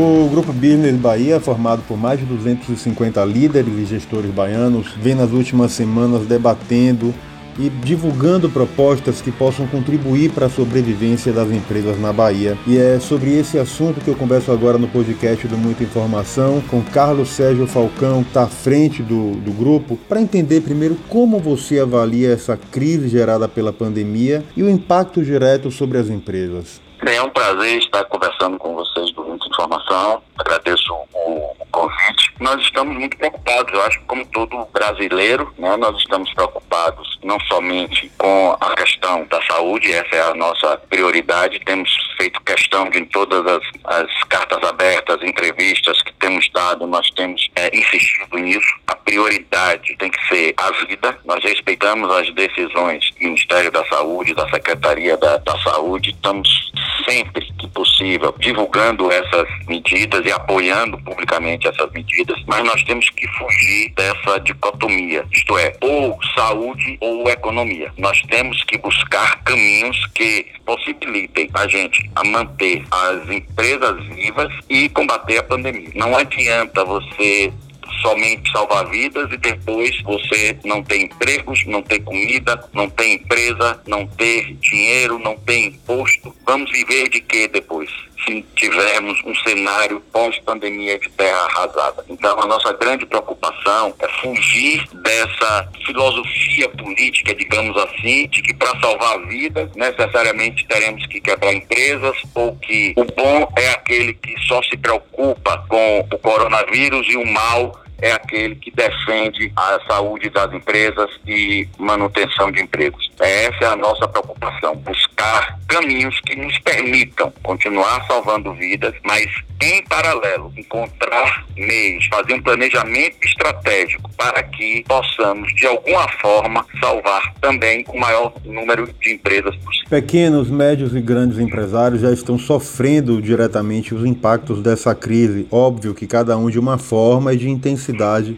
O Grupo Business Bahia, formado por mais de 250 líderes e gestores baianos, vem nas últimas semanas debatendo e divulgando propostas que possam contribuir para a sobrevivência das empresas na Bahia. E é sobre esse assunto que eu converso agora no podcast do Muita Informação com Carlos Sérgio Falcão, que está à frente do, do grupo, para entender primeiro como você avalia essa crise gerada pela pandemia e o impacto direto sobre as empresas. É um prazer estar conversando com vocês do Informação. Agradeço o, o convite. Nós estamos muito preocupados, eu acho que como todo brasileiro, né, nós estamos preocupados não somente com a questão da saúde, essa é a nossa prioridade, temos feito questão de em todas as, as cartas abertas, entrevistas que temos dado, nós temos é, insistido nisso. A prioridade tem que ser a vida. Nós respeitamos as decisões do Ministério da Saúde, da Secretaria da, da Saúde, estamos sempre que possível divulgando essas medidas e apoiando publicamente essas medidas, mas nós temos que fugir dessa dicotomia, isto é, ou saúde ou economia. Nós temos que buscar caminhos que possibilitem a gente a manter as empresas vivas e combater a pandemia. Não adianta você somente salvar vidas e depois você não tem empregos, não tem comida, não tem empresa, não ter dinheiro, não tem imposto. Vamos viver de quê depois? Se tivermos um cenário pós-pandemia de terra arrasada. Então, a nossa grande preocupação é fugir dessa filosofia política, digamos assim, de que para salvar vidas necessariamente teremos que quebrar empresas ou que o bom é aquele que só se preocupa com o coronavírus e o mal é aquele que defende a saúde das empresas e manutenção de empregos. Essa é a nossa preocupação, buscar caminhos que nos permitam continuar salvando vidas, mas em paralelo encontrar meios, fazer um planejamento estratégico para que possamos de alguma forma salvar também o maior número de empresas possível. Pequenos, médios e grandes empresários já estão sofrendo diretamente os impactos dessa crise. Óbvio que cada um de uma forma e de intensidade.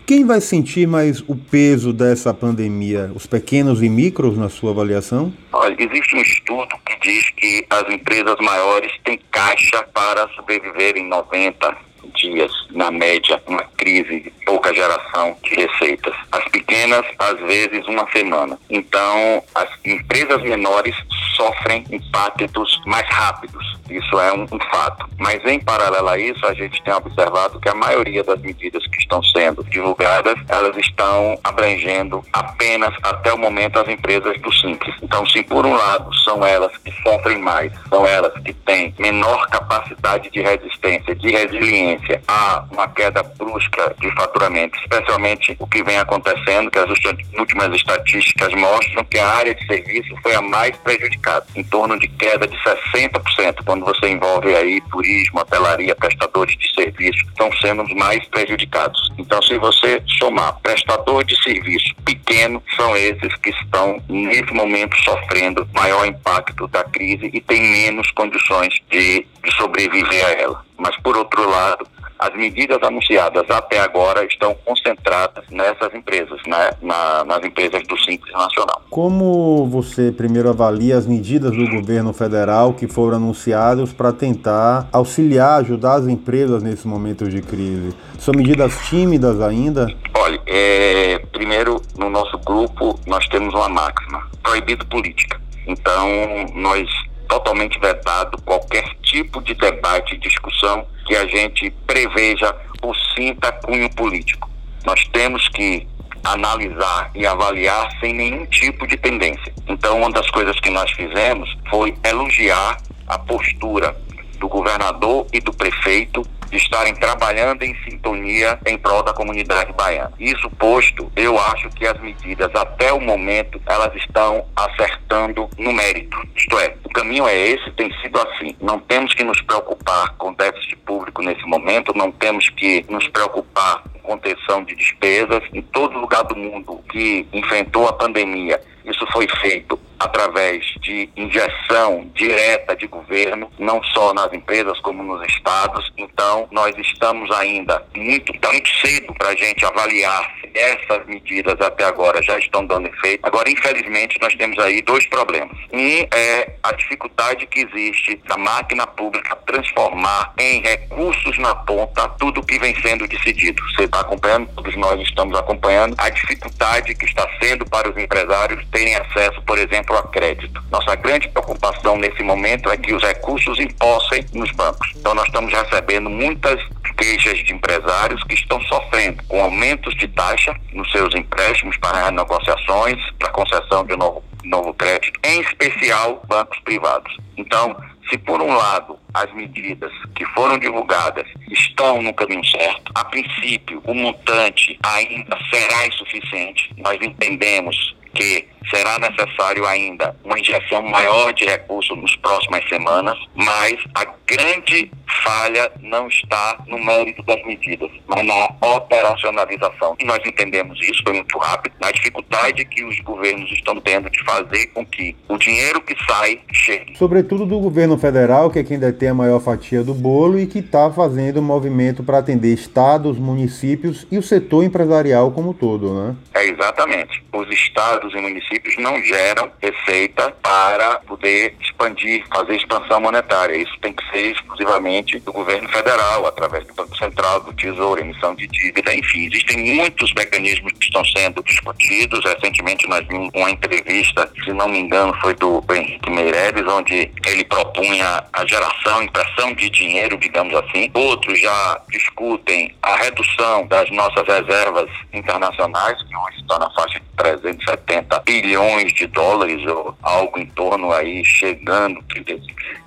Quem vai sentir mais o peso dessa pandemia? Os pequenos e micros na sua avaliação? Olha, existe um estudo que diz que as empresas maiores têm caixa para sobreviver em 90 dias, na média, uma crise pouca geração de receitas. As pequenas, às vezes, uma semana. Então, as empresas menores sofrem impactos mais rápidos. Isso é um, um, fato. Mas, em paralelo a isso, a gente tem observado que a maioria das medidas que estão sendo divulgadas, elas estão abrangendo apenas, até o momento, as empresas do Simples. Então, se por um lado são elas que sofrem mais, são elas que têm menor capacidade de resistência, de resiliência a uma queda brusca de faturamento, especialmente o que vem acontecendo, que as últimas estatísticas mostram que a área de serviço foi a mais prejudicada, em torno de queda de 60%, quando você envolve aí turismo, hotelaria, prestadores de serviço, estão sendo os mais prejudicados. Então, se você somar prestador de serviço pequeno, são esses que estão, nesse momento, sofrendo maior impacto da crise e têm menos condições de, de sobreviver a ela. Mas, por outro lado, as medidas anunciadas até agora estão concentradas nessas empresas, né? Na, nas empresas do Simples Nacional. Como você primeiro avalia as medidas do governo federal que foram anunciadas para tentar auxiliar, ajudar as empresas nesse momento de crise? São medidas tímidas ainda? Olha, é, primeiro, no nosso grupo, nós temos uma máxima: proibido política. Então, nós totalmente vetado qualquer tipo de debate e discussão que a gente preveja o sinta cunho político. Nós temos que analisar e avaliar sem nenhum tipo de tendência. Então, uma das coisas que nós fizemos foi elogiar a postura do governador e do prefeito de estarem trabalhando em sintonia em prol da comunidade baiana. Isso posto, eu acho que as medidas até o momento elas estão acertando no mérito. Isto é, o caminho é esse, tem sido assim. Não temos que nos preocupar com déficit público nesse momento, não temos que nos preocupar com contenção de despesas. Em todo lugar do mundo que enfrentou a pandemia, isso foi feito através de injeção direta de governo, não só nas empresas como nos estados. Então, nós estamos ainda muito, tá muito cedo para a gente avaliar se essas medidas até agora já estão dando efeito. Agora, infelizmente, nós temos aí dois problemas. Um é a dificuldade que existe da máquina pública transformar em recursos na ponta tudo que vem sendo decidido. Você está acompanhando, todos nós estamos acompanhando a dificuldade que está sendo para os empresários terem acesso, por exemplo, a crédito. Nossa grande preocupação nesse momento é que os recursos impossem nos bancos. Então, nós estamos recebendo muitas queixas de empresários que estão sofrendo com aumentos de taxa nos seus empréstimos para negociações, para concessão de novo, novo crédito, em especial bancos privados. Então, se por um lado as medidas que foram divulgadas estão no caminho certo, a princípio o montante ainda será insuficiente. Nós entendemos que será necessário ainda uma injeção maior de recursos nas próximas semanas, mas a grande falha não está no mérito das medidas, mas na operacionalização. E nós entendemos isso, foi muito rápido, na dificuldade que os governos estão tendo de fazer com que o dinheiro que sai chegue. Sobretudo do governo federal, que é quem detém a maior fatia do bolo e que está fazendo um movimento para atender estados, municípios e o setor empresarial como todo, né? É exatamente. Os estados e municípios não geram receita para poder expandir, fazer expansão monetária. Isso tem que ser exclusivamente do governo federal, através do Banco Central, do Tesouro, emissão de dívida, enfim. Existem muitos mecanismos que estão sendo discutidos. Recentemente nós vimos uma entrevista, se não me engano, foi do Henrique Meireles, onde ele propunha a geração, impressão de dinheiro, digamos assim. Outros já discutem a redução das nossas reservas internacionais, que hoje está na faixa de 370 bilhões de dólares, ou algo em torno aí, chegando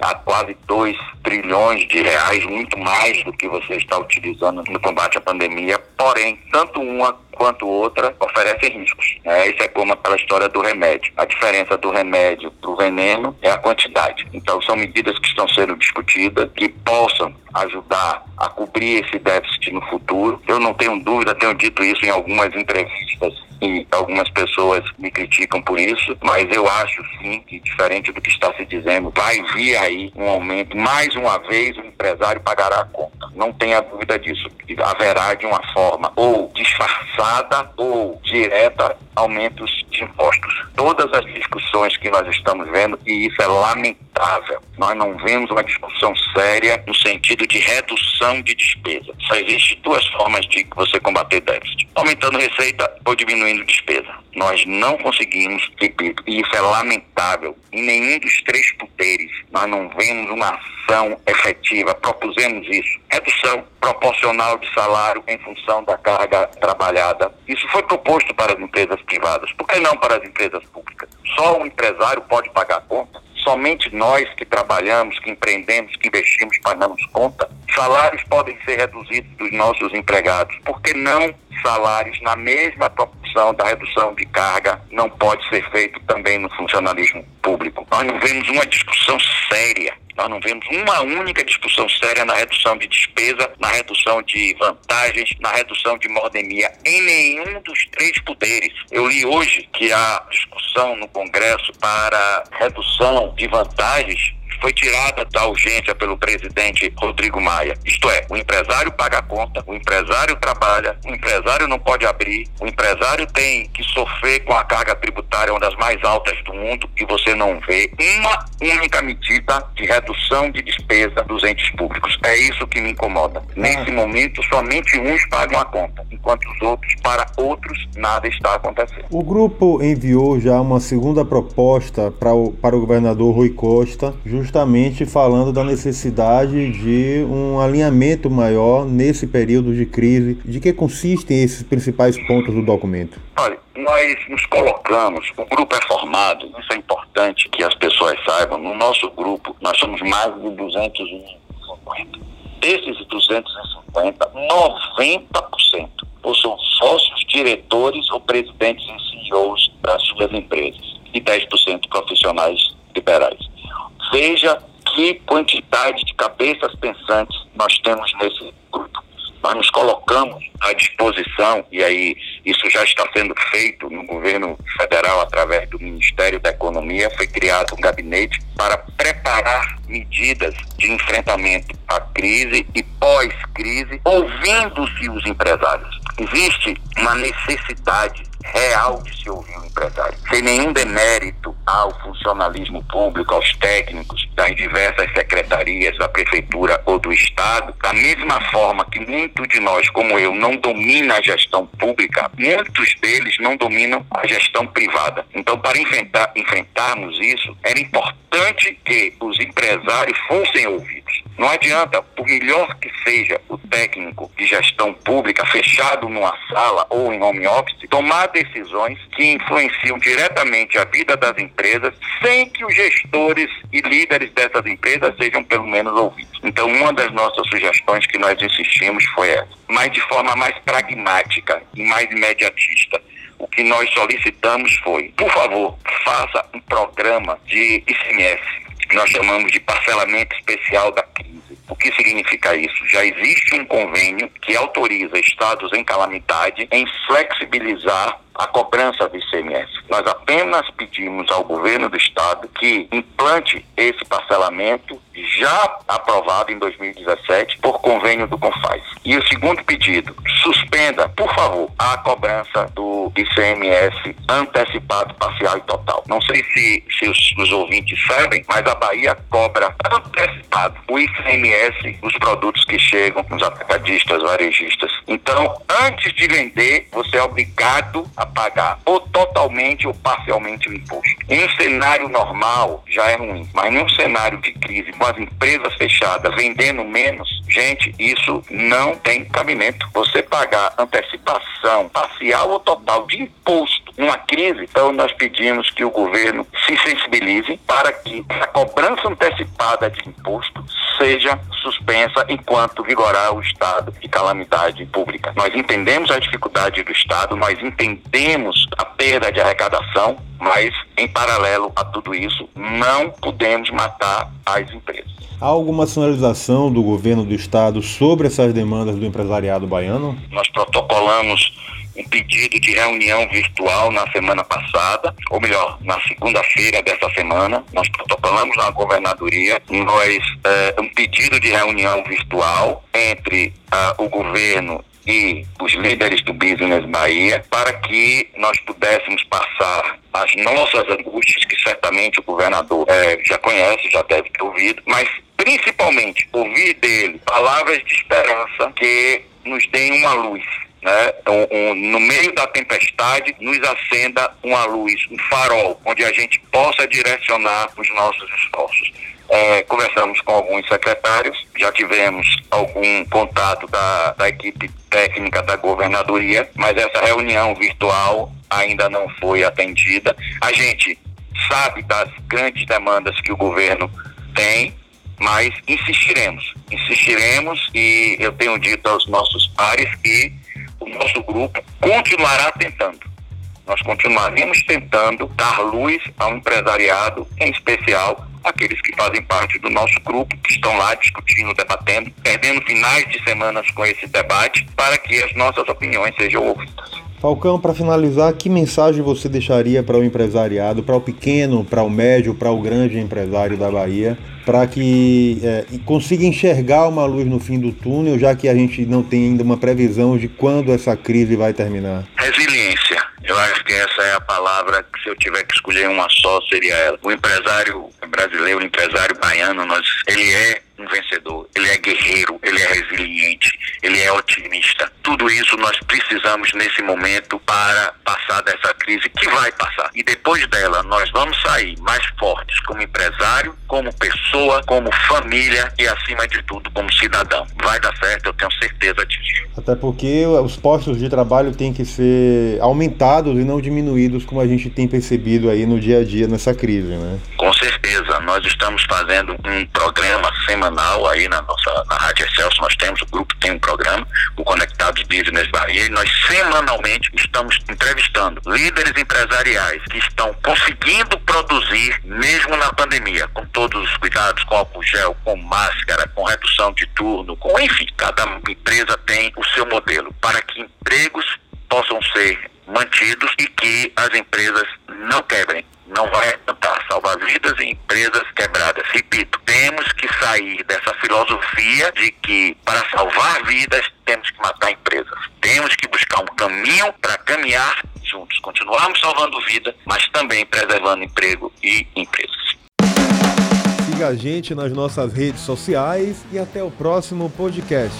a quase 2 trilhões de reais, muito mais do que você está utilizando no combate à pandemia. Porém, tanto uma quanto outra oferecem riscos. Né? Isso é como aquela história do remédio. A diferença do remédio para o veneno é a quantidade. Então, são medidas que estão sendo discutidas que possam ajudar a cobrir esse déficit no futuro. Eu não tenho dúvida, tenho dito isso em algumas entrevistas e algumas pessoas me criticam por isso, mas eu acho sim que, diferente do que está se dizendo, vai vir aí um aumento. Mais uma vez, o empresário pagará a conta. Não tenha dúvida disso. Haverá de uma forma ou disfarçada ou direta aumentos de impostos. Todas as discussões que nós estamos vendo, e isso é lamentável, nós não vemos uma discussão séria no sentido de redução de despesa. Só existem duas formas de você combater déficit: aumentando receita ou diminuindo despesa. Nós não conseguimos, repito, e isso é lamentável, em nenhum dos três poderes nós não vemos uma ação efetiva. Propusemos isso. Redução proporcional de salário em função da carga trabalhada. Isso foi proposto para as empresas privadas. Por que não para as empresas públicas? Só o empresário pode pagar a conta? Somente nós que trabalhamos, que empreendemos, que investimos, pagamos conta? Salários podem ser reduzidos dos nossos empregados. Por que não salários na mesma proporção da redução de carga não pode ser feito também no funcionalismo público? Nós não vemos uma discussão séria nós não vemos uma única discussão séria na redução de despesa, na redução de vantagens, na redução de mordomia em nenhum dos três poderes. Eu li hoje que a discussão no Congresso para redução de vantagens foi tirada da urgência pelo presidente Rodrigo Maia. Isto é, o empresário paga a conta, o empresário trabalha, o empresário não pode abrir, o empresário tem que sofrer com a carga tributária, uma das mais altas do mundo, e você não vê uma única medida de redução de despesa dos entes públicos. É isso que me incomoda. Nesse ah. momento, somente uns pagam a conta, enquanto os outros, para outros, nada está acontecendo. O grupo enviou já uma segunda proposta para o, para o governador Rui Costa, justamente justamente falando da necessidade de um alinhamento maior nesse período de crise. De que consistem esses principais pontos do documento? Olha, nós nos colocamos, o grupo é formado, isso é importante que as pessoas saibam, no nosso grupo nós somos mais de 250. Desses 250, 90% ou são sócios, diretores ou presidentes e CEOs das suas empresas e 10% profissionais liberais. Veja que quantidade de cabeças pensantes nós temos nesse grupo. nós nos colocamos à disposição, e aí isso já está sendo feito no governo federal através do Ministério da Economia, foi criado um gabinete para preparar medidas de enfrentamento à crise e pós-crise, ouvindo-se os empresários. Existe uma necessidade real de se ouvir o empresário, sem nenhum demérito ao funcionalismo público, aos técnicos das diversas secretarias da prefeitura ou do estado, da mesma forma que muitos de nós, como eu, não domina a gestão pública, muitos deles não dominam a gestão privada. Então, para enfrentar, enfrentarmos isso, era importante que os empresários fossem ouvidos. Não adianta, por melhor que seja o técnico de gestão pública fechado numa sala ou em home office, tomar decisões que influenciam diretamente a vida das empresas sem que os gestores e líderes dessas empresas sejam pelo menos ouvidos. Então, uma das nossas sugestões que nós insistimos foi essa, mas de forma mais pragmática e mais imediatista. O que nós solicitamos foi, por favor, faça um programa de ICMS que nós chamamos de parcelamento especial da crise. O que significa isso? Já existe um convênio que autoriza estados em calamidade em flexibilizar a cobrança do ICMS. Nós apenas pedimos ao governo do estado que implante esse parcelamento já aprovado em 2017 por convênio do Confaz. E o segundo pedido, suspenda, por favor, a cobrança do ICMS antecipado, parcial e total. Não sei se, se os, os ouvintes sabem, mas a Bahia cobra antecipado o ICMS dos produtos que chegam nos atacadistas, varejistas. Então, antes de vender, você é obrigado a pagar totalmente ou parcialmente o imposto. Em um cenário normal, já é ruim, mas num cenário de crise, com as empresas fechadas, vendendo menos, gente, isso não tem cabimento. Você pagar antecipação parcial ou total de imposto numa crise, então nós pedimos que o governo se sensibilize para que a cobrança antecipada de imposto seja suspensa enquanto vigorar o estado de calamidade pública. Nós entendemos a dificuldade do estado, nós entendemos a perda de arrecadação, mas em paralelo a tudo isso, não podemos matar as empresas. Há alguma sinalização do governo do estado sobre essas demandas do empresariado baiano? Nós protocolamos um pedido de reunião virtual na semana passada, ou melhor, na segunda-feira dessa semana. Nós protocolamos na governadoria nós, é, um pedido de reunião virtual entre uh, o governo e os líderes do Business Bahia para que nós pudéssemos passar as nossas angústias, que certamente o governador é, já conhece, já deve ter ouvido, mas principalmente ouvir dele palavras de esperança que nos deem uma luz né, um, um, no meio da tempestade, nos acenda uma luz, um farol, onde a gente possa direcionar os nossos esforços. É, conversamos com alguns secretários, já tivemos algum contato da, da equipe técnica da governadoria, mas essa reunião virtual ainda não foi atendida. A gente sabe das grandes demandas que o governo tem, mas insistiremos, insistiremos e eu tenho dito aos nossos pares que o nosso grupo continuará tentando. Nós continuaremos tentando dar luz ao empresariado, em especial aqueles que fazem parte do nosso grupo, que estão lá discutindo, debatendo, perdendo finais de semanas com esse debate, para que as nossas opiniões sejam ouvidas. Falcão, para finalizar, que mensagem você deixaria para o empresariado, para o pequeno, para o médio, para o grande empresário da Bahia, para que é, consiga enxergar uma luz no fim do túnel, já que a gente não tem ainda uma previsão de quando essa crise vai terminar? Resiliência. Eu acho que essa é a palavra que se eu tiver que escolher uma só seria ela. O empresário brasileiro, o empresário baiano, nós, ele é um vencedor, ele é guerreiro, ele é resiliente, ele é otimista. Tudo isso nós precisamos nesse momento para passar dessa crise que vai passar. E depois dela, nós vamos sair mais fortes como empresário, como pessoa, como família e acima de tudo como cidadão. Vai dar certo, eu tenho certeza disso. Até porque os postos de trabalho têm que ser aumentados e não diminuídos como a gente tem percebido aí no dia a dia nessa crise, né? Com certeza, nós estamos fazendo um programa semanal aí na nossa na Rádio Excelso, nós temos, o grupo tem um programa, o Conectados Business Bahia, e nós semanalmente estamos entrevistando líderes empresariais que estão conseguindo produzir mesmo na pandemia, com todos os cuidados, com álcool gel, com máscara, com redução de turno, com enfim, cada empresa tem o seu modelo para que empregos possam ser mantidos e que as empresas não quebrem. Não vai tentar salvar vidas em empresas quebradas. Repito, temos que sair dessa filosofia de que para salvar vidas temos que matar empresas. Temos que buscar um caminho para caminhar juntos, continuarmos salvando vida, mas também preservando emprego e empresas. Siga a gente nas nossas redes sociais e até o próximo podcast.